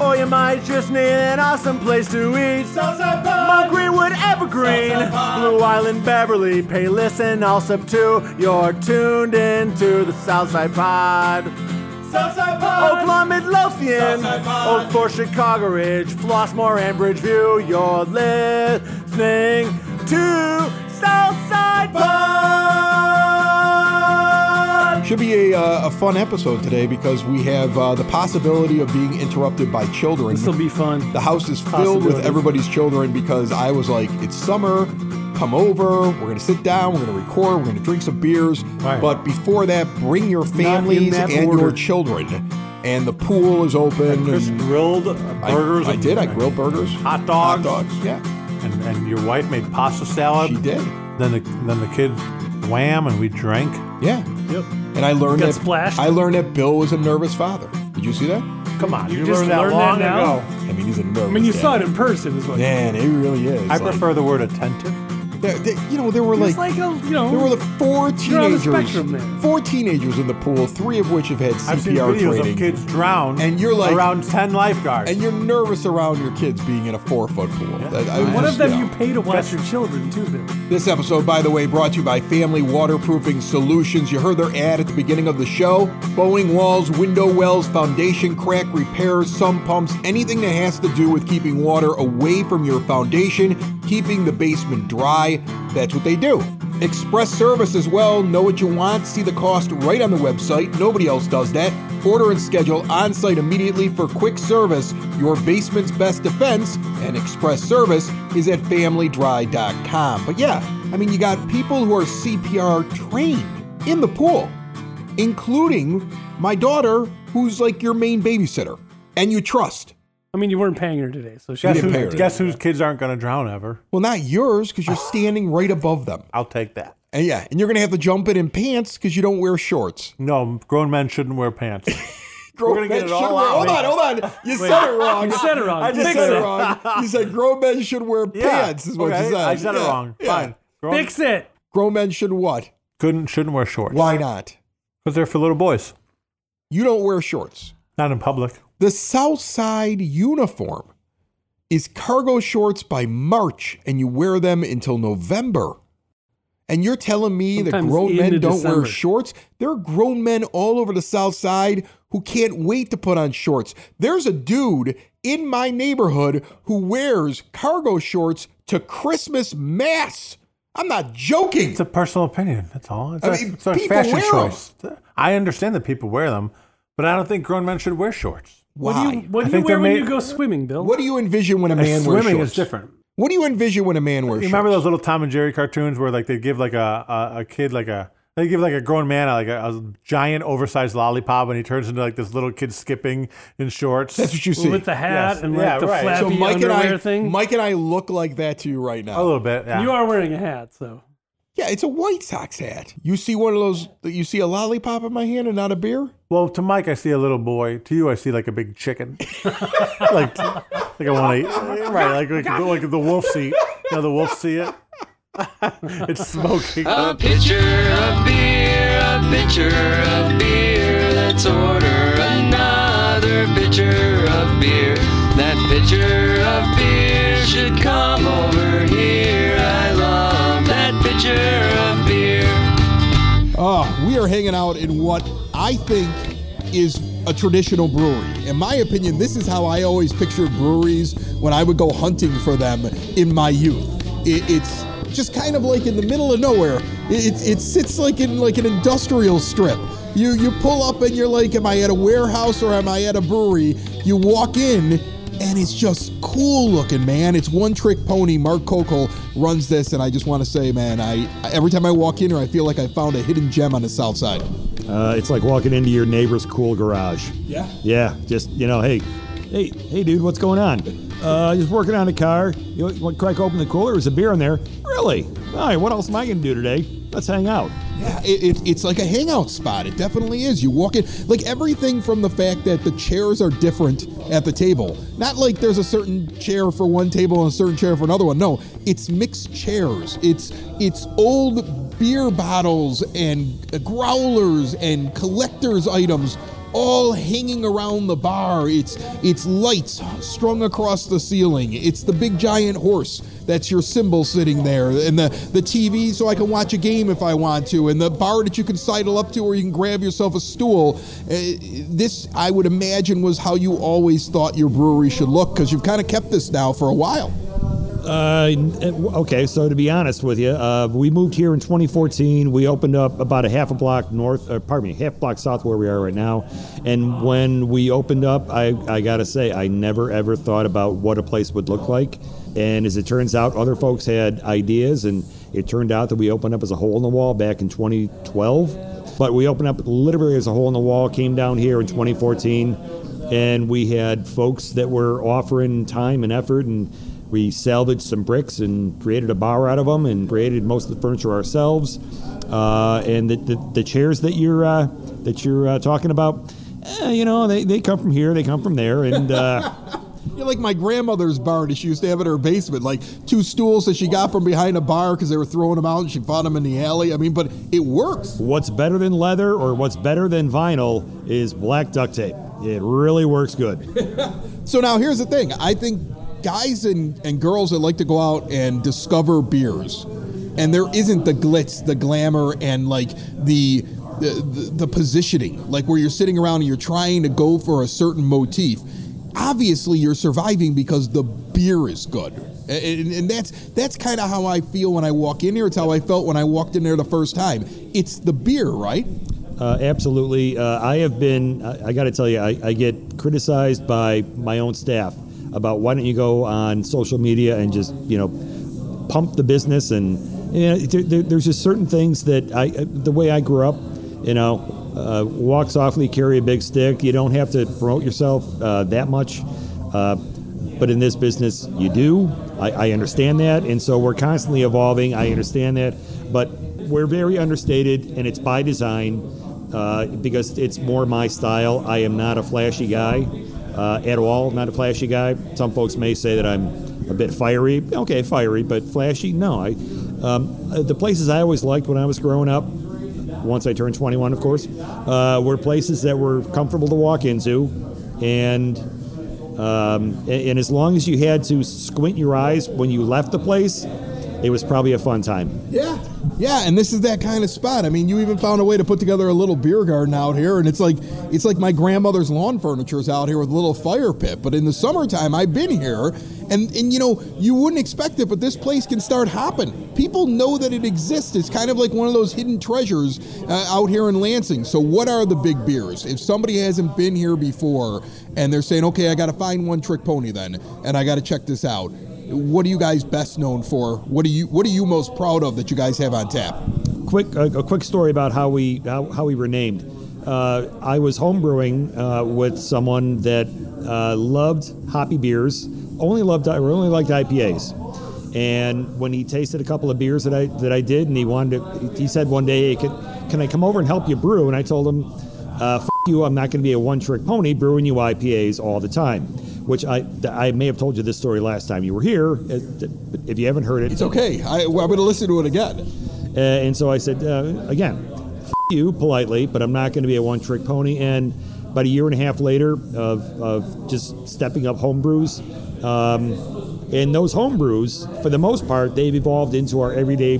Or you might just need an awesome place to eat. Southside Pod. Mount Greenwood, Evergreen. Blue Island, Beverly, Pay Listen, all sub two. You're tuned into the Southside Pod. Southside Pod. Oak Lawn, Midlothian. Oak Forest, Chicago Ridge, Flossmoor, and Bridgeview. You're listening to Southside Pod. Should be a, uh, a fun episode today because we have uh, the possibility of being interrupted by children. This will be fun. the house is filled with everybody's children because I was like, it's summer, come over, we're gonna sit down, we're gonna record, we're gonna drink some beers. Right. But before that, bring your families that and your children. And the pool is open. Chris and grilled burgers. I, and- did. I grilled burgers. hot dogs. Hot dogs. Yeah, And, and your wife made pasta salad. she did. Then the then the kids wham and we drank. Yeah. Yep. And I learned that splashed? I learned that Bill was a nervous father. Did you see that? Come on, you, You just learned that learned long that now? ago. I mean, he's a nervous. I mean, you dad. saw it in person, is what. Man, he really is. I Like, prefer the word attentive. There- there- you know, there were It's like, like a, you know. there were the four You're the teenagers. spectrum. Four teenagers in the pool, three of which have had I've seen CPR videos training. of kids drown, And you're like- around ten lifeguards. and you're nervous around your kids being in a four foot pool. That- I was One just, of them you you pay to watch your children too, Bill. This episode, by the way, brought to you by Family Waterproofing Solutions. You heard their ad at the beginning of the show. Bowing walls, window wells, foundation crack repairs, sump pumps, anything that has to do with keeping water away from your foundation, keeping the basement dry. That's what they do. Express service as well. Know what you want, see the cost right on the website. Nobody else does that. Order and schedule on site immediately for quick service. Your basement's best defense and express service is at familydry.com. But yeah, I mean, you got people who are CPR trained in the pool, including my daughter, who's like your main babysitter, and you trust. I mean, you weren't paying her today, so she guess, didn't who, pay her guess whose kids aren't going to drown ever? Well, not yours because you're standing right above them. I'll take that. And yeah, and you're gonna have to jump in in pants because you don't wear shorts. No, grown men shouldn't wear pants. Grown gonna get men it all wear- out. Hold on, hold on. You said it wrong. You said it wrong. I You just said it. it wrong. You said grown men should wear Yeah, pants. Is what okay, you said. I said it Yeah, wrong. yeah. Fine. Grown, Fix it. Grown men should what? couldn't shouldn't wear shorts. Why not? Because they're for little boys, You don't wear shorts. not in public. The South Side uniform is cargo shorts by March, and you wear them until November. And you're telling me that grown men don't wear shorts? There are grown men all over the South Side who can't wait to put on shorts. There's a dude in my neighborhood who wears cargo shorts to Christmas Mass. I'm not joking. It's a personal opinion. That's all. It's I a, mean, it's a fashion choice. I understand that people wear them, but I don't think grown men should wear shorts. What Why? do you What do you wear when made- you go swimming, Bill? what do you envision when a man wears Swimming shorts? is different. What do you envision when a man wears You remember shorts? those little Tom and Jerry cartoons where like they give like a a, a kid like a they give like a grown man like a, a giant oversized lollipop and he turns into like this little kid skipping in shorts. That's what you see. with the hat Yes. and like Yeah, the right. flappy so Mike and underwear I, thing. Mike and I look like that to you right now. a little bit. Yeah. You are wearing a hat, so Yeah, it's a White Sox hat. You see one of those? You see a lollipop in my hand and not a beer? Well, to Mike, I see a little boy. To you, I see like a big chicken. like, like I want to eat. Right, like, like, the- like the wolf see. You know, the wolf see it. it's smoking. A pitcher of beer, a pitcher of beer. Let's order another pitcher of beer. That pitcher we are hanging out in what I think is a traditional brewery. In my opinion, this is how I always pictured breweries when I would go hunting for them in my youth. It, it's just kind of like in the middle of nowhere. It, it, it sits like in like an industrial strip. You you pull up and you're like, am I at a warehouse or am I at a brewery? You walk in and it's just cool looking, man. It's one trick pony. Mark Kokel runs this, and I just want to say, man, I every time I walk in here, I feel like I found a hidden gem on the south side. Uh, it's like walking into your neighbor's cool garage. Yeah. Yeah, just you know, hey, hey, hey, dude, what's going on? Uh, just working on the car. You, want to crack open the cooler? There's a beer in there. Really? All right. What else am I going to do today? Let's hang out. Yeah, it, it, it's like a hangout spot. It definitely is. You walk in, like everything from the fact that the chairs are different at the table. Not like there's a certain chair for one table and a certain chair for another one. No, it's mixed chairs. It's it's old beer bottles and growlers and collectors items all hanging around the bar. It's it's lights strung across the ceiling. It's the big giant horse that's your symbol sitting there, and the the TV so I can watch a game if I want to, and the bar that you can sidle up to, or you can grab yourself a stool. Uh, this I would imagine was how you always thought your brewery should look because you've kind of kept this now for a while. Uh, okay, so to be honest with you, uh, we moved here in 2014. We opened up about a half a block north, uh, pardon me, half block south where we are right now. And when we opened up, I, I gotta say, I never ever thought about what a place would look like. And as it turns out, other folks had ideas, and it turned out that we opened up as a hole in the wall back in 2012. But we opened up literally as a hole in the wall, came down here in 2014, and we had folks that were offering time and effort and we salvaged some bricks and created a bar out of them and created most of the furniture ourselves. Uh, and the, the, the, chairs that you're uh, that you're uh, talking about, eh, you know, they, they come from here, they come from there, and. You're like my grandmother's bar that she used to have in her basement, like two stools that she got from behind a bar because they were throwing them out and she found them in the alley. I mean, but it works. What's better than leather or what's better than vinyl is black duct tape. It really works good. so now here's the thing. I think guys and, and girls that like to go out and discover beers, and there isn't the glitz, the glamour, and like the the, the, the positioning, like where you're sitting around and you're trying to go for a certain motif. Obviously, you're surviving because the beer is good. And, and that's that's kind of how I feel when I walk in here. It's how I felt when I walked in there the first time. It's the beer, right? Uh, absolutely. Uh, I have been, I, I got to tell you, I, I, get criticized by my own staff about why don't you go on social media and just, you know, pump the business. And, you know, there, there, there's just certain things that I, the way I grew up, you know, uh, walk softly, carry a big stick. You don't have to promote yourself uh, that much. Uh, but in this business, you do. I, I understand that. And so we're constantly evolving. I understand that. But we're very understated, and it's by design uh, because it's more my style. I am not a flashy guy uh, at all, not a flashy guy. Some folks may say that I'm a bit fiery. Okay, fiery, but flashy? No. I, um, uh, the places I always liked when I was growing up, once I turned 21, of course, uh, were places that were comfortable to walk into, and um, and, as long as you had to squint your eyes when you left the place, it was probably a fun time. Yeah. Yeah, and this is that kind of spot. I mean, you even found a way to put together a little beer garden out here, and it's like it's like my grandmother's lawn furniture is out here with a little fire pit. But in the summertime, I've been here, and and you know you wouldn't expect it, but this place can start hopping. People know that it exists. It's kind of like one of those hidden treasures uh, out here in Lansing. So, what are the big beers? If somebody hasn't been here before and they're saying, okay, I got to find one trick pony then, and I got to check this out what are you guys best known for? What are you What are you most proud of that you guys have on tap? Quick, a, quick story about how we how, how we were named. Uh, I was homebrewing uh, with someone that uh, loved hoppy beers, only loved or only liked IPAs. And when he tasted a couple of beers that I that I did, and he wanted to, he said one day, hey, can, can I come over and help you brew? And I told him, uh, F- you, I'm not going to be a one trick pony brewing you IPAs all the time which I I may have told you this story last time you were here. Uh, if you haven't heard it, it's okay. I, am going to listen to it again. Uh, and so I said uh, again, F- you politely, but I'm not going to be a one trick pony. And about a year and a half later of, of just stepping up homebrews, um, and those homebrews, for the most part, they've evolved into our everyday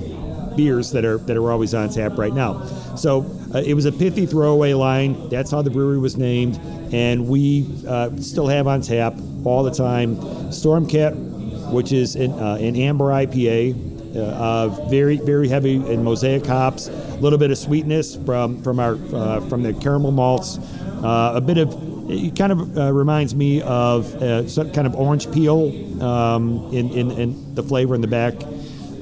beers that are that are always on tap right now. So uh, it was a pithy throwaway line. That's how the brewery was named and we uh, still have on tap all the time Stormcat, which is an, uh, an amber IPA. Uh, very very heavy in mosaic hops, a little bit of sweetness from from our uh, from the caramel malts, uh, a bit of it kind of uh, reminds me of uh, some kind of orange peel um, in, in, in, the flavor in the back.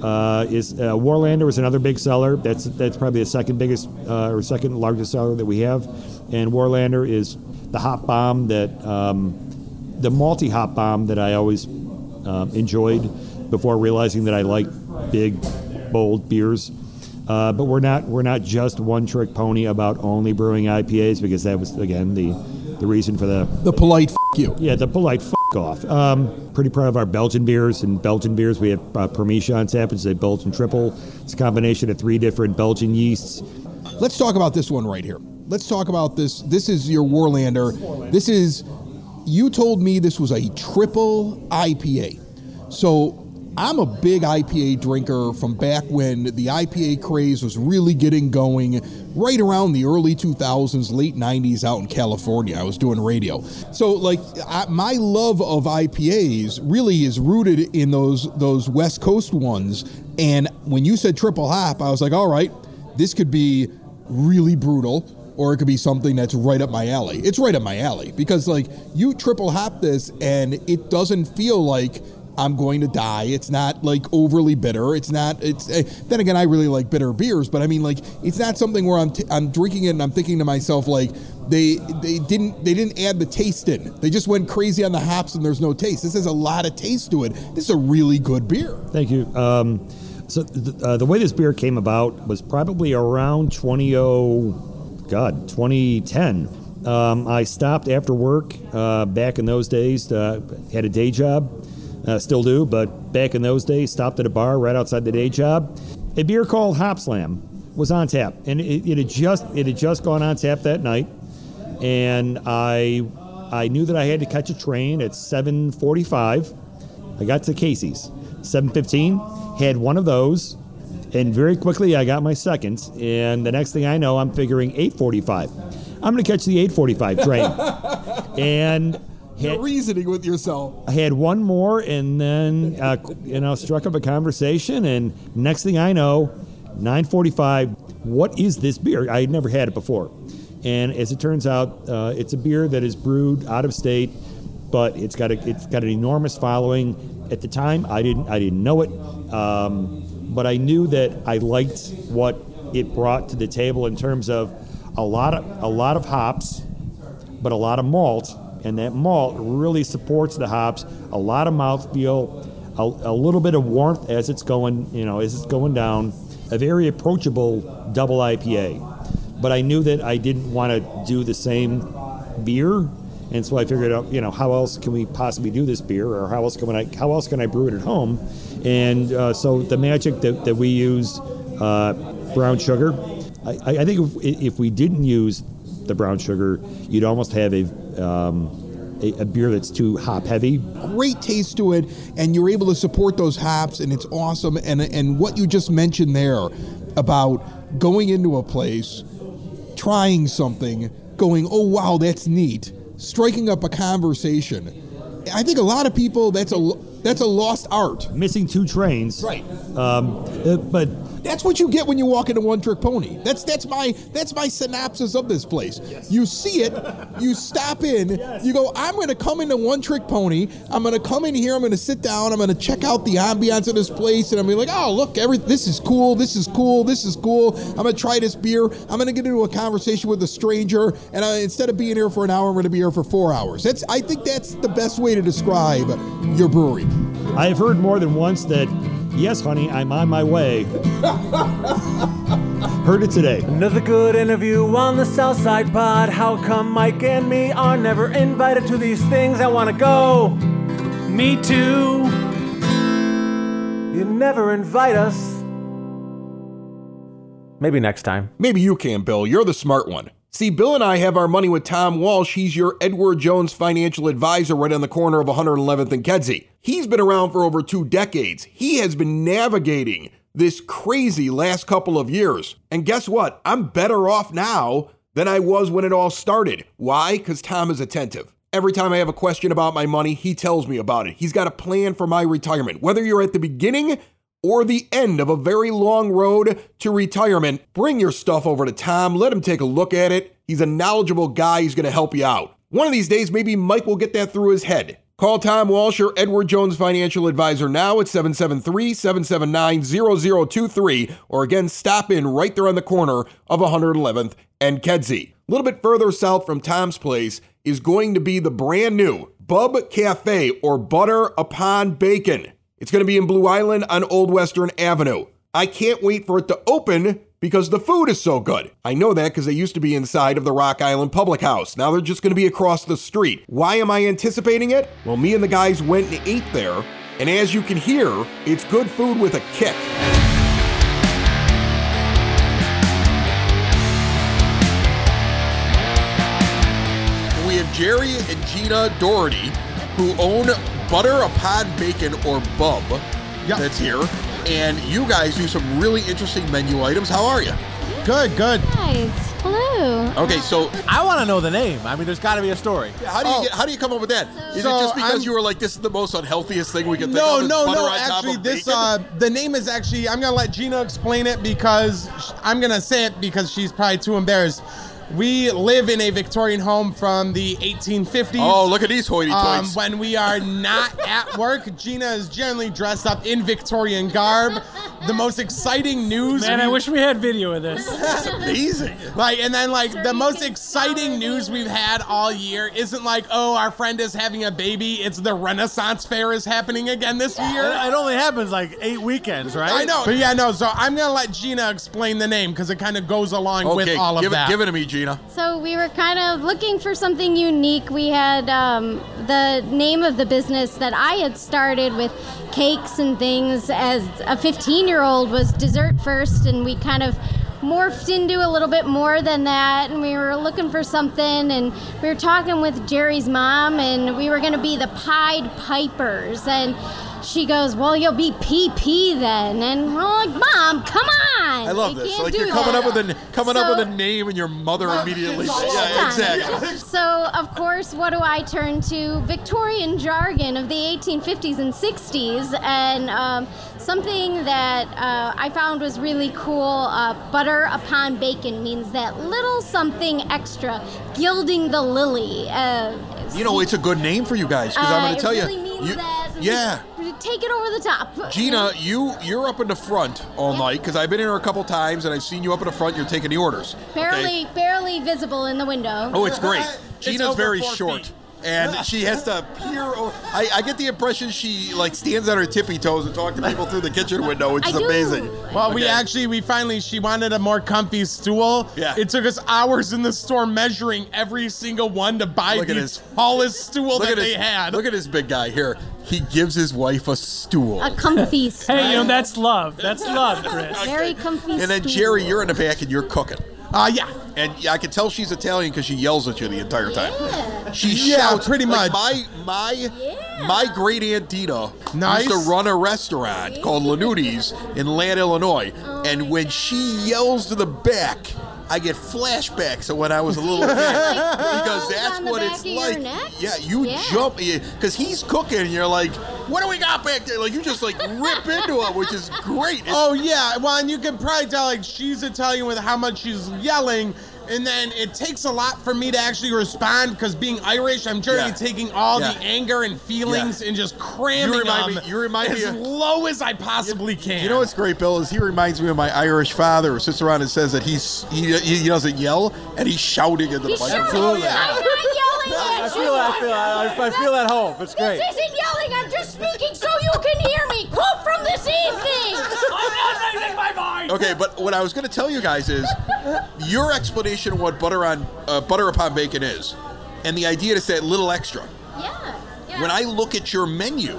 Uh, is Warlander is another big seller. That's that's probably the second biggest or second largest seller that we have, and Warlander is the hop bomb that um, the multi hop bomb that I always um, enjoyed before realizing that I like big, bold beers. Uh, but we're not we're not just one trick pony about only brewing IPAs because that was again the the reason for the The polite f- you. yeah the polite f- off. Um, pretty proud of our Belgian beers and Belgian beers. We have uh, Permisha on tap, which is a Belgian triple. It's a combination of three different Belgian yeasts. Let's talk about this one right here. Let's talk about this. This is your Warlander. This is, you told me this was a triple IPA. So I'm a big IPA drinker from back when the IPA craze was really getting going, right around the early 2000s, late 90s out in California. I was doing radio. So, like, I, my love of IPAs really is rooted in those, those West Coast ones. And when you said triple hop, I was like, all right, this could be really brutal or it could be something that's right up my alley. It's right up my alley because like you triple hop this and it doesn't feel like I'm going to die. It's not like overly bitter. It's not. It's eh, then again, I really like bitter beers, but I mean, like, it's not something where I'm t- I'm drinking it and I'm thinking to myself like they they didn't they didn't add the taste in. They just went crazy on the hops and there's no taste. This has a lot of taste to it. This is a really good beer. Thank you. Um, so th- uh, the way this beer came about was probably around 20, God, 2010. Um, I stopped after work uh, back in those days. Uh, had a day job, uh, still do, but back in those days, stopped at a bar right outside the day job. A beer called Hopslam was on tap, and it, it had just it had just gone on tap that night, and I I knew that I had to catch a train at 7:45. I got to Casey's. 7:15, had one of those, and very quickly I got my second. And the next thing I know, I'm figuring 8:45. I'm going to catch the 8:45 train. and had, Reasoning with yourself. I had one more, and then uh, you know struck up a conversation. And next thing I know, 9:45. What is this beer? I had never had it before. And as it turns out, uh, it's a beer that is brewed out of state, but it's got a, it's got an enormous following. At the time, I didn't I didn't know it, um, but I knew that I liked what it brought to the table in terms of a lot of a lot of hops, but a lot of malt, and that malt really supports the hops. A lot of mouthfeel, a, a little bit of warmth as it's going, you know, as it's going down. A very approachable double IPA, but I knew that I didn't want to do the same beer, and so I figured out, you know, how else can we possibly do this beer, or how else can I how else can I brew it at home? And uh, so the magic that, that we use, uh, brown sugar. I, I think if, if we didn't use the brown sugar, you'd almost have a, um, a, a beer that's too hop heavy. great taste to it, and you're able to support those hops, and it's awesome. And and what you just mentioned there about going into a place, trying something, going, oh wow, that's neat, striking up a conversation. I think a lot of people that's a that's a lost art. Missing two trains. Right. Um, uh, but That's what you get when you walk into One Trick Pony. That's that's my that's my synopsis of this place. You see it, you stop in, you go, I'm going to come into One Trick Pony. I'm going to come in here. I'm going to sit down. I'm going to check out the ambiance of this place, and I'm going to be like, oh look, every this is cool. This is cool. This is cool. I'm going to try this beer. I'm going to get into a conversation with a stranger, and I, instead of being here for an hour, I'm going to be here for four hours. That's I think that's the best way to describe your brewery. I have heard more than once that, yes, honey, I'm on my way. heard it today. Another good interview on the Southside Pod. How come Mike and me are never invited to these things? I want to go. Me too. You never invite us. Maybe next time. Maybe you can, Bill. You're the smart one. See, Bill and I have our money with Tom Walsh. He's your Edward Jones financial advisor right on the corner of 111th and Kedzie. He's been around for over two decades. He has been navigating this crazy last couple of years. And guess what? I'm better off now than I was when it all started. Why? Because Tom is attentive. Every time I have a question about my money, he tells me about it. He's got a plan for my retirement. Whether you're at the beginning or the end of a very long road to retirement, bring your stuff over to Tom. Let him take a look at it. He's a knowledgeable guy. He's going to help you out. One of these days, maybe Mike will get that through his head. Call Tom Walsh or Edward Jones Financial Advisor now at 773 779 0023, or again, stop in right there on the corner of 111th and Kedzie. A little bit further south from Tom's place is going to be the brand new Bub Cafe or Butter Upon Bacon. It's going to be in Blue Island on Old Western Avenue. I can't wait for it to open because the food is so good. I know that because they used to be inside of the Rock Island Public House. Now they're just going to be across the street. Why am I anticipating it? Well, me and the guys went and ate there, and as you can hear, it's good food with a kick. We have Jerry and Gina Doherty, who own Butter Upon Bacon or Bub. That's here. And you guys do some really interesting menu items. How are you? Good, good. Guys, hello. Okay, so I want to know the name. I mean, there's got to be a story. how do you Oh. get, how do you come up with that? Is So it just because I'm- you were like, this is the most unhealthiest thing we can think No, of? is no, butter no. on top Actually, of this bacon? uh, the name is actually. I'm gonna let Gina explain it because sh- I'm gonna say it because she's probably too embarrassed. We live in a Victorian home from the 1850s. oh, look at these hoity Um, when we are not at work, Gina is generally dressed up in Victorian garb. The most exciting news. Man, I wish we had video of this. That's amazing. Like, and then like the most exciting news we've had all year isn't like, oh, our friend is having a baby. It's the Renaissance Fair is happening again this year. It only happens like eight weekends, right? I know, but yeah, no. So I'm gonna let Gina explain the name because it kind of goes along with all of give, it, that. give it to me, Gina. So we were kind of looking for something unique. We had um, the name of the business that I had started with cakes and things as a 15 year old was dessert first, and we kind of morphed into a little bit more than that. And we were looking for something, and we were talking with Jerry's mom, and we were going to be the Pied Pipers. And she goes, Well, you'll be PP then. And we're like, Mom, come on. I love this. Like you're coming that." up with a coming So- up with a name, and your mother immediately. Yeah, exactly. So, of course, what do I turn to? Victorian jargon of the 1850s and 60s, and um, something that uh, I found was really cool. Uh, butter upon bacon means that little something extra, gilding the lily. Uh, You know, it's a good name for you guys because I'm uh, going to tell really you. Means you that yeah. we take it over the top. Gina, you you're up in the front all night because I've been here a couple times and I've seen you up in the front. You're taking the orders. okay? barely, barely visible in the window. Oh, it's great. Gina's over very short. feet. And she has to peer. over i get the impression she like stands on her tippy toes and talks to people through the kitchen window, which I is do. amazing. Well, we Okay. actually we finally she wanted a more comfy stool. Yeah. It took us hours in the store measuring every single one to buy Look at the his- tallest stool look that at they this. had. Look at this big guy here. He gives his wife a stool. A comfy, stool. Hey, you know, that's love. That's love, Chris. very comfy. Stool. And then stool. Jerry, you're in the back and you're cooking. uh yeah. And I can tell she's Italian because she yells at you the entire time. Yeah. She Yeah, shouts pretty like much. My my Yeah. my great aunt Dina Nice. used to run a restaurant called Lanuti's in Land, Illinois, and oh when she yells to the back. I get flashbacks of when I was a little kid because Rolls that's what it's like. Yeah, you Yeah. jump because he's cooking and you're like, "What do we got back there?" Like you just like rip into it, which is great. It's- Oh yeah, well, and you can probably tell like she's Italian with how much she's yelling, and then it takes a lot for me to actually respond because being Irish, I'm generally Yeah. taking all Yeah. the anger and feelings Yeah. and just cramming You remind them me- you remind as me of- low as I possibly can. You know what's great, Bill, is he reminds me of my Irish father who sits around and says that he's he, he doesn't yell and he's shouting into the He's microphone. shouting. yeah. I'm not yelling I feel you. I feel I, I feel at home. It's great. This isn't yelling. I'm just speaking so you can hear me. Quote from this evening. I'm not raising my voice. Okay, but what I was going to tell you guys is your explanation of what butter on uh, butter upon bacon is, and the idea to say little extra. Yeah. yeah. When I look at your menu,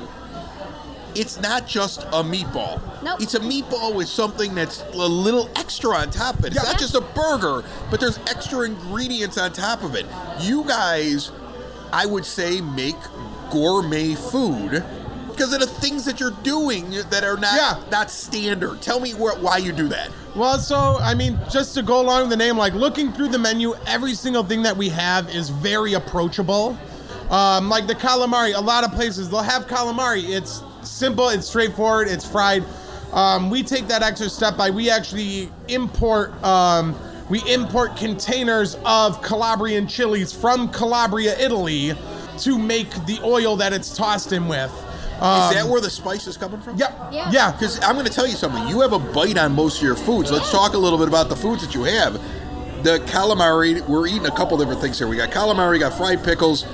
it's not just a meatball. Nope. It's a meatball with something that's a little extra on top of it. It's Yeah. not just a burger, but there's extra ingredients on top of it. You guys, I would say, make gourmet food because of the things that you're doing that are not Yeah. not standard. Tell me why you do that. Well, so I mean, just to go along with the name, like looking through the menu, every single thing that we have is very approachable. Um, like the calamari, a lot of places they'll have calamari. It's simple, it's straightforward, it's fried. Um, we take that extra step by we actually import. Um, we import containers of Calabrian chilies from Calabria, Italy, to make the oil that it's tossed in with. Um, Is that where the spice is coming from? yeah, Yeah. yeah. Because I'm going to tell you something. You have a bite on most of your foods. Let's talk a little bit about the foods that you have. The calamari, we're eating a couple different things here. We got calamari, we got fried pickles,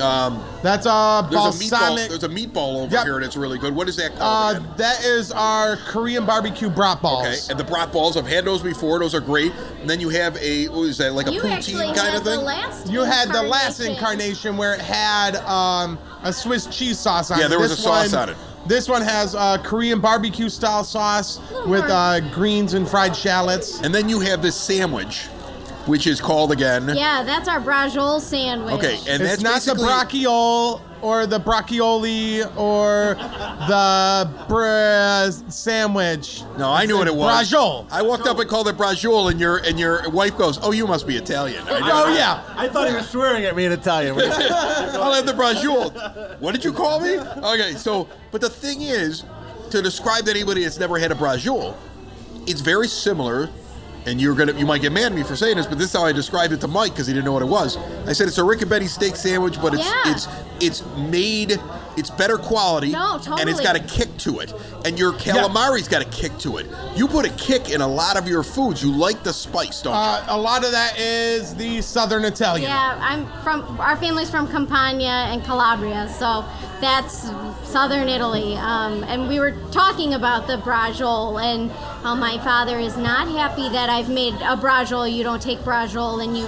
Um, That's uh there's a meatball. balsamic. There's a meatball over Yep. here that's really good. What is that called? Uh, again? that is our Korean barbecue brat balls. Okay, and the brat balls. I've had those before. Those are great. And then you have a what is that like a You actually poutine kind had of thing? last. You had the last incarnation. incarnation where it had um, a Swiss cheese sauce on Yeah, it. there was This a sauce one- on it. This one has uh, Korean barbecue style sauce with uh, greens and fried shallots. And then you have this sandwich, which is called again. Yeah, that's our brajol sandwich. Okay, and it's that's not the basically bracciole or the braccioli or the br- sandwich. No, I knew what it was. Brajol. I walked up and called it brajol, and your and your wife goes, "Oh, you must be Italian." I know. Oh yeah. I thought he was swearing at me in Italian. I'll have the brajol. What did you call me? Okay, so but the thing is, to describe to anybody that's never had a brajol, it's very similar. And you're gonna, you might get mad at me for saying this, but this is how I described it to Mike because he didn't know what it was. I said it's a Ricobene steak sandwich, but it's Yeah. it's it's made, it's better quality, No, and it's got a kick to it. And your calamari's got a kick to it. You put a kick in a lot of your foods. You like the spice, don't you? Uh, a lot of that is the Southern Italian. Yeah, I'm from. Our family's from Campania and Calabria, so that's southern Italy. Um, and we were talking about the brajol, and how my father is not happy that I've made a brajol. You don't take brajol and you.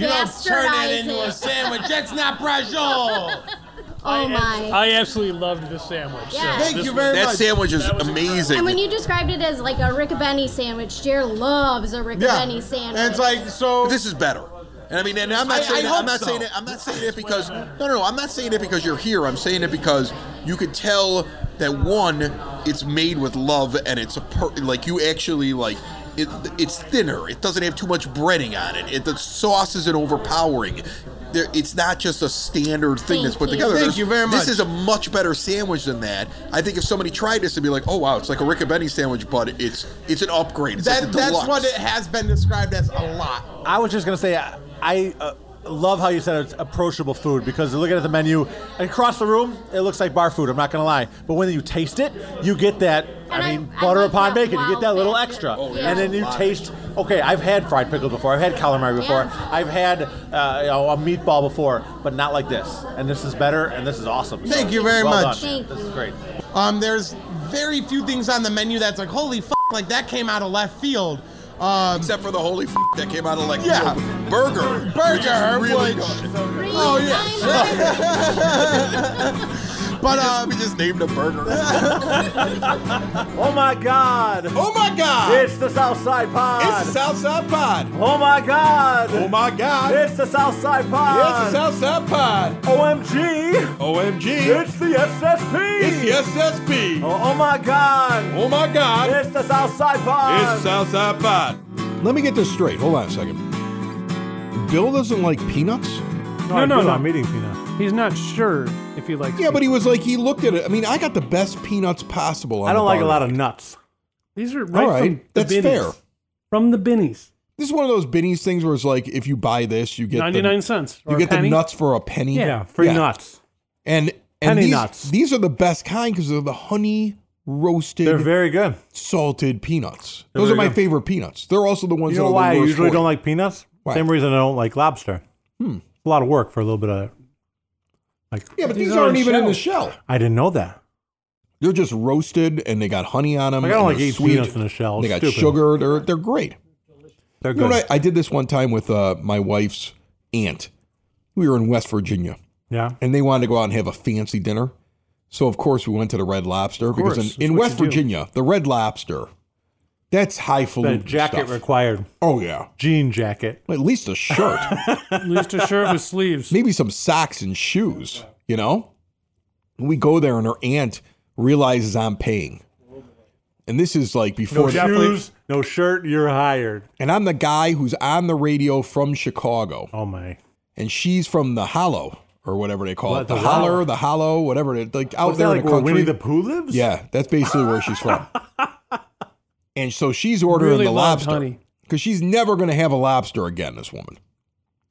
You don't turn it into a sandwich. That's not brajol. Oh my! I absolutely loved the sandwich. Yeah. Thank you was- very that much. sandwich is That was amazing. and when you described it as like a Ricobene sandwich, Jared loves a Yeah. Ricobene sandwich. And it's like so. this is better. And I mean, and I'm not I- saying I it, I'm not so. saying it. I'm not saying it because no, no, no. I'm not saying it because you're here. I'm saying it because you could tell that one, it's made with love, and it's a per, like you actually like. It, it's thinner. It doesn't have too much breading on it. it the sauce isn't overpowering. There, it's not just a standard thing Thank that's put you. together. Thank There's- you very much. This is a much better sandwich than that. I think if somebody tried this, they'd be like, "Oh wow, it's like a Ricobene sandwich, but it's it's an upgrade. It's that, like the that's what it has been described as a lot. I was just gonna say I, I uh, love how you said it's approachable food because looking at the menu across the room, it looks like bar food. I'm not gonna lie, but when you taste it, you get that. And I I- mean, I butter like upon bacon. You get that little extra, Oh, yeah. and then you taste. Okay, I've had fried pickles before. I've had calamari before. Yeah. I've had uh, you know, a meatball before, but not like this. And this is better, and this is awesome. Thank you very well much. Done. Thank this you. is great. Um, there's very few things on the menu that's like, holy f, like that came out of left field. Um, Except for the holy f- that came out of like Yeah. burger. Burger, which really which- good. oh yeah. but Uh, um, we just named a burger. Oh my God! Oh my God! It's the Southside Pod. It's the Southside Pod. Oh my God! Oh my God! It's the Southside Pod. It's the Southside Pod. OMG! OMG! It's the SSP. It's the SSP. Oh, oh my God! Oh my God! It's the Southside Pod. It's the Southside Pod. Let me get this straight. Hold on a second. Bill doesn't like peanuts. no, no, no. I'm eating peanuts. He's not sure if he likes. Yeah, but he was like, he looked at it. I mean, I got the best peanuts possible. On I don't the like a lot of nuts. these are right, All right, from the that's Binny's. fair. From the Binny's, This is one of those Binny's things where it's like, if you buy this, you get ninety nine the, cents. you a get the nuts for a penny. Yeah, free Yeah. nuts. And and Penny these, nuts. These are the best kind because they're the honey roasted, They're very good. salted peanuts. They're Those are my good. favorite peanuts. They're also the ones You know that are why I the worst usually don't like peanuts? Why? Same reason I don't like lobster. Hmm. It's a lot of work for a little bit of. Like Yeah, but These these are aren't in even in the shell. shell. I didn't know that. They're just roasted and they got honey on them. Like, I don't like they're eating sweet. peanuts in a shell. They got stupid. sugar. They're they're great. They're You know good. I, I did this one time with uh, my wife's aunt. We were in West Virginia, yeah. and they wanted to go out and have a fancy dinner. So of course we went to the Red Lobster because in, in West you do. Virginia, the Red Lobster, that's The highfalutin jacket stuff. required. oh yeah, Jean jacket. at least a shirt, At least a shirt with sleeves. maybe some socks and shoes. You know, we go there, and her aunt realizes I'm paying, and this is like before No before. shoes, no shirt. You're hired. and I'm the guy who's on the radio from Chicago. Oh my. and she's from the Hollow or whatever they call What, it, the, the holler, Hollow? the Hollow, whatever it like out Was there that in like the where country. Winnie the Pooh lives? yeah, that's basically where she's from. and so she's ordering Really the loved lobster because she's never going to have a lobster again. This woman,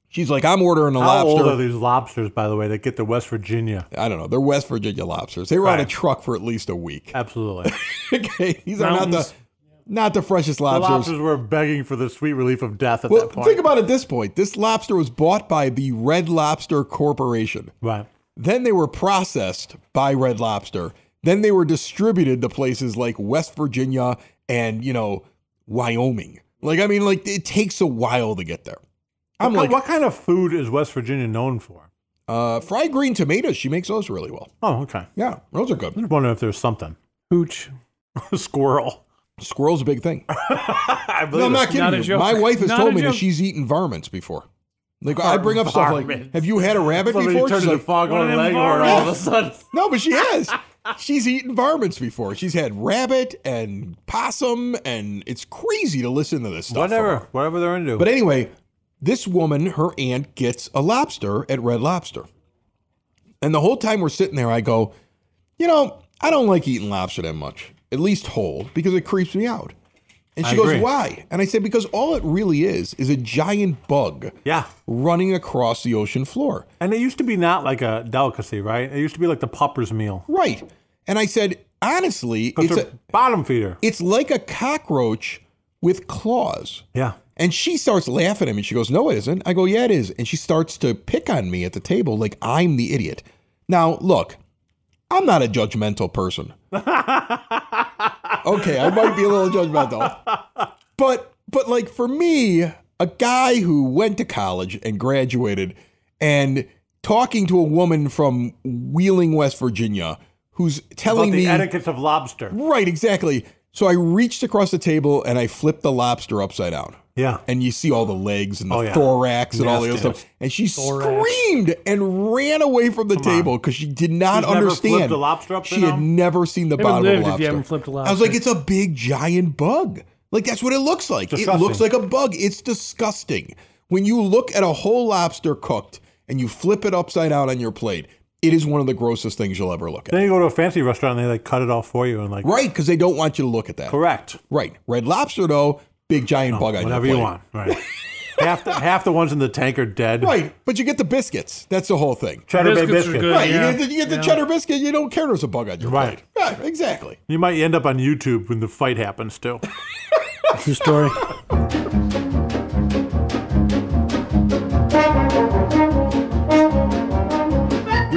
she's like, I'm ordering a How lobster. old are these lobsters, by the way, that get to West Virginia? I don't know. They're West Virginia lobsters. They were on a truck for at least a week. Absolutely. okay, these are not the not the freshest The lobsters. lobsters were begging for the sweet relief of death at well, that point. think about it at this point. This lobster was bought by the Red Lobster Corporation. right. Then they were processed by Red Lobster. Then they were distributed to places like West Virginia and, you know, Wyoming. Like, I mean, like, it takes a while to get there. I'm what, like, what kind of food is West Virginia known for? uh, fried green tomatoes. She makes those really well. Oh, okay. Yeah, those are good. I'm wondering if there's something. Hooch. Squirrel. Squirrel's a big thing. I No, believe I'm not kidding Not a you. joke. My wife has Not told a me that she's eaten varmints before. Like I bring up stuff like, Varmints. "Have you had a rabbit Somebody before?" turned She's into like, Foghorn them Leghorn all of a sudden. "No, but she has. She's eaten varmints before. She's had rabbit and possum, and it's crazy to listen to this stuff. Whatever. Whatever they're into. But anyway, this woman, her aunt, gets a lobster at Red Lobster, and the whole time we're sitting there, I go, "You know, I don't like eating lobster that much, at least whole, because it creeps me out." And she I goes, agree. "Why?" And I said, "Because all it really is is a giant bug." yeah. running across the ocean floor. And it used to be not like a delicacy, right? It used to be like the pupper's meal. Right. And I said, honestly, it's, a, bottom feeder. it's like a cockroach with claws. Yeah. And she starts laughing at me. She goes, No, it isn't. I go, Yeah, it is. And she starts to pick on me at the table like I'm the idiot. Now, look, I'm not a judgmental person. okay, I might be a little judgmental. But but like for me, a guy who went to college and graduated and talking to a woman from Wheeling, West Virginia, who's About telling the me etiquettes of lobster. Right, exactly. So I reached across the table and I flipped the lobster upside down. Yeah. And you see all the legs and the Oh, yeah. thorax and all the other stuff. And she screamed and ran away from the table because she did not She's never understand. flipped a lobster upside she had down? never seen the Haven't bottom of lived a if lobster. you haven't flipped a I was like, it's a big giant bug. Like that's what it looks like. It looks like a bug. It's disgusting. When you look at a whole lobster cooked and you flip it upside down on your plate, it is one of the grossest things you'll ever look at. Then you go to a fancy restaurant and they like cut it off for you and like Right, because they don't want you to look at that. correct. Right. Red lobster though, big giant oh, bug on Whatever your you plate. want. Right. half the half the ones in the tank are dead. Right, but you get the biscuits. That's the whole thing. Cheddar Bay Biscuits are biscuit. good. Right, Yeah. you get the, you get the Yeah. cheddar biscuit. You don't care there's a bug on your Right. plate. Right, exactly. You might end up on YouTube when the fight happens too. True story.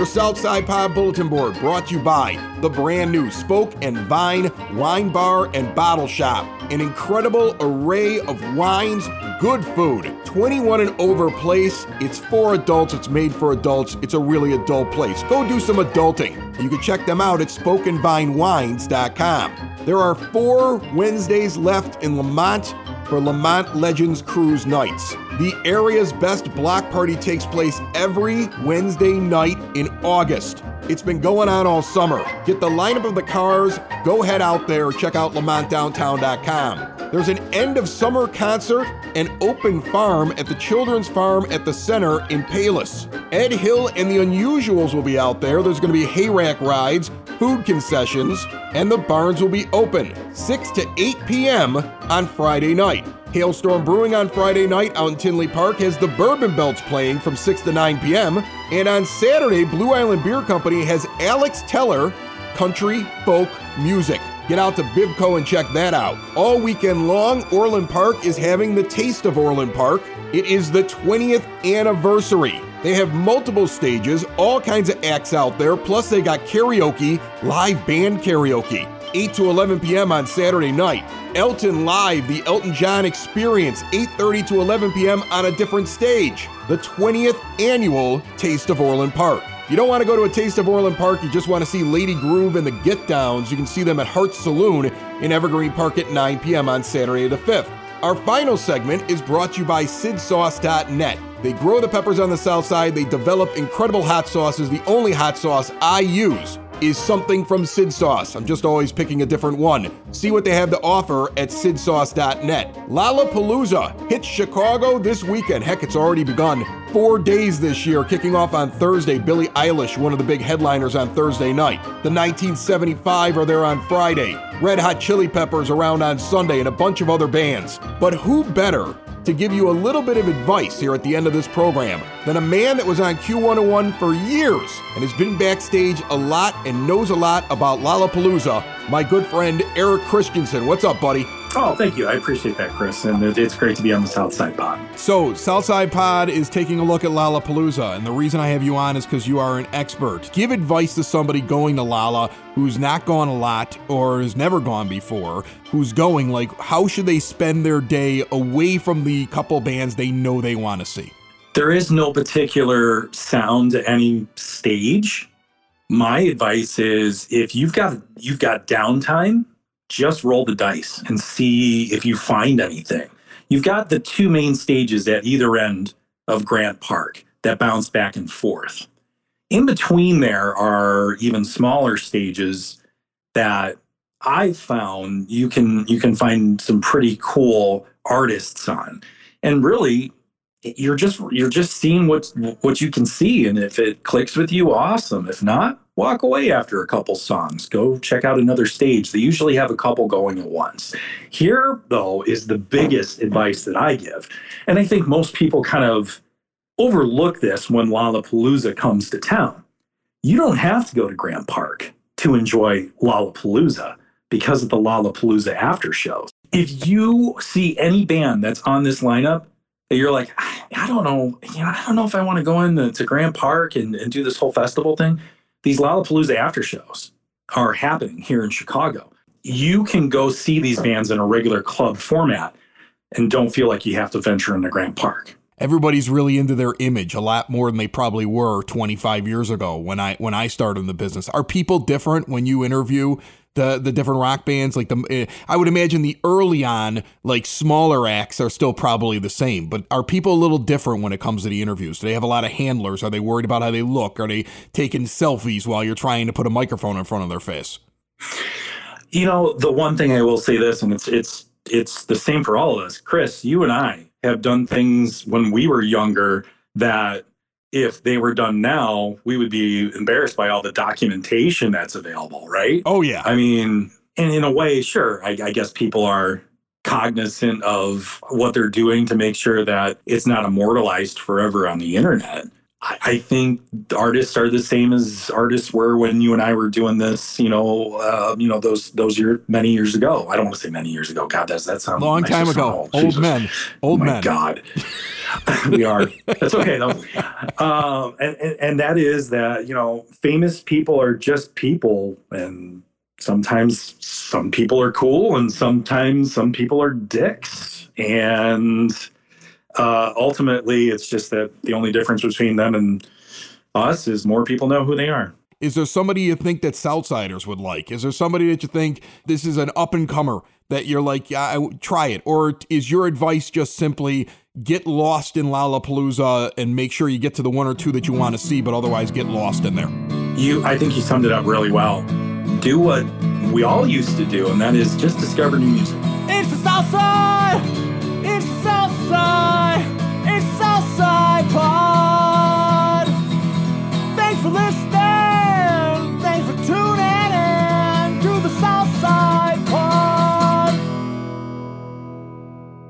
Your Southside Pod Bulletin Board brought to you by the brand new Spoke and Vine Wine Bar and Bottle Shop. An incredible array of wines, good food. 21 and over place. It's for adults, it's made for adults. It's a really adult place. Go do some adulting. You can check them out at spokenvinewines.com. There are four Wednesdays left in Lemont for Lemont Legends Cruise Nights. The area's best block party takes place every Wednesday night in August. It's been going on all summer. Get the lineup of the cars, go head out there, check out lemontdowntown.com. There's an end of summer concert and open farm at the Children's Farm at the Center in Palos. Ed Hill and the Unusuals will be out there. There's going to be hayrack rides, food concessions, and the barns will be open 6 to 8 p.m. on Friday night. Hailstorm Brewing on Friday night out in Tinley Park has the Bourbon Belts playing from 6 to 9 p.m. And on Saturday, Blue Island Beer Company has Alex Teller country folk music. Get out to Bibco and check that out. All weekend long, Orland Park is having the Taste of Orland Park. It is the 20th anniversary. They have multiple stages, all kinds of acts out there, plus they got karaoke, live band karaoke. 8 to 11 p.m. on Saturday night. Elton Live, the Elton John Experience, 8:30 to 11 p.m. on a different stage. The 20th annual Taste of Orland Park. If You don't want to go to a Taste of Orland Park, you just want to see Lady Groove and the Get Downs. You can see them at Heart Saloon in Evergreen Park at 9 p.m. on Saturday the 5th. Our final segment is brought to you by SidSauce.net. They grow the peppers on the south side, they develop incredible hot sauces. The only hot sauce I use is something from Sid Sauce. I'm just always picking a different one. See what they have to offer at sidsauce.net. Lollapalooza hits Chicago this weekend. Heck, it's already begun. Four days this year, kicking off on Thursday. Billie Eilish, one of the big headliners on Thursday night. The 1975 are there on Friday. Red Hot Chili Peppers around on Sunday, and a bunch of other bands. But who better to give you a little bit of advice here at the end of this program than a man that was on Q101 for years and has been backstage a lot and knows a lot about Lollapalooza, my good friend Eric Christensen. What's up, buddy? Oh, thank you. I appreciate that, Chris. And it's great to be on the South Side Pod. So, Southside Pod is taking a look at Lollapalooza, and the reason I have you on is because you are an expert. Give advice to somebody going to Lolla who's not gone a lot or has never gone before, who's going, like, how should they spend their day away from the couple bands they know they want to see? There is no particular sound to any stage. My advice is if you've got you've got downtime, just roll the dice and see if you find anything. You've got the two main stages at either end of Grant Park that bounce back and forth. In between there are even smaller stages that I've found you can you can find some pretty cool artists on. And really you're just you're just seeing what what you can see and if it clicks with you awesome if not walk away after a couple songs. Go check out another stage. They usually have a couple going at once. Here though is the biggest advice that i give. And i think most people kind of overlook this when lollapalooza comes to town. You don't have to go to grant park to enjoy lollapalooza because of the lollapalooza after shows if you see any band that's on this lineup you're like, I don't know, you know, I don't know if I want to go into to Grant Park and, and do this whole festival thing. These Lollapalooza after shows are happening here in Chicago. You can go see these bands in a regular club format and don't feel like you have to venture into Grant Park. Everybody's really into their image a lot more than they probably were 25 years ago when I when I started in the business. Are people different when you interview the the different rock bands like the eh, I would imagine the early on like smaller acts are still probably the same but are people a little different when it comes to the interviews? Do they have a lot of handlers? Are they worried about how they look? Are they taking selfies while you're trying to put a microphone in front of their face? You know the one thing I will say this and it's it's it's the same for all of us. Chris you and I have done things when we were younger that if they were done now, we would be embarrassed by all the documentation that's available, right? Oh, yeah. I mean, and in a way, sure, I, I guess people are cognizant of what they're doing to make sure that it's not immortalized forever on the internet. I, I think artists are the same as artists were when you and I were doing this. You know, uh, you know those those year many years ago. I don't want to say many years ago. God, does that sound long time ago? Old, old men, old oh men. God, we are. That's okay though. Um, and, and and that is that you know famous people are just people, and sometimes some people are cool, and sometimes some people are dicks, and uh, ultimately, it's just that the only difference between them and us is more people know who they are. Is there somebody you think that Southsiders would like? Is there somebody that you think this is an up and comer that you're like, yeah, I, try it? Or is your advice just simply get lost in Lollapalooza and make sure you get to the one or two that you want to see, but otherwise get lost in there? You, I think you summed it up really well. Do what we all used to do, and that is just discover new music. It's the Southside! It's the Southside!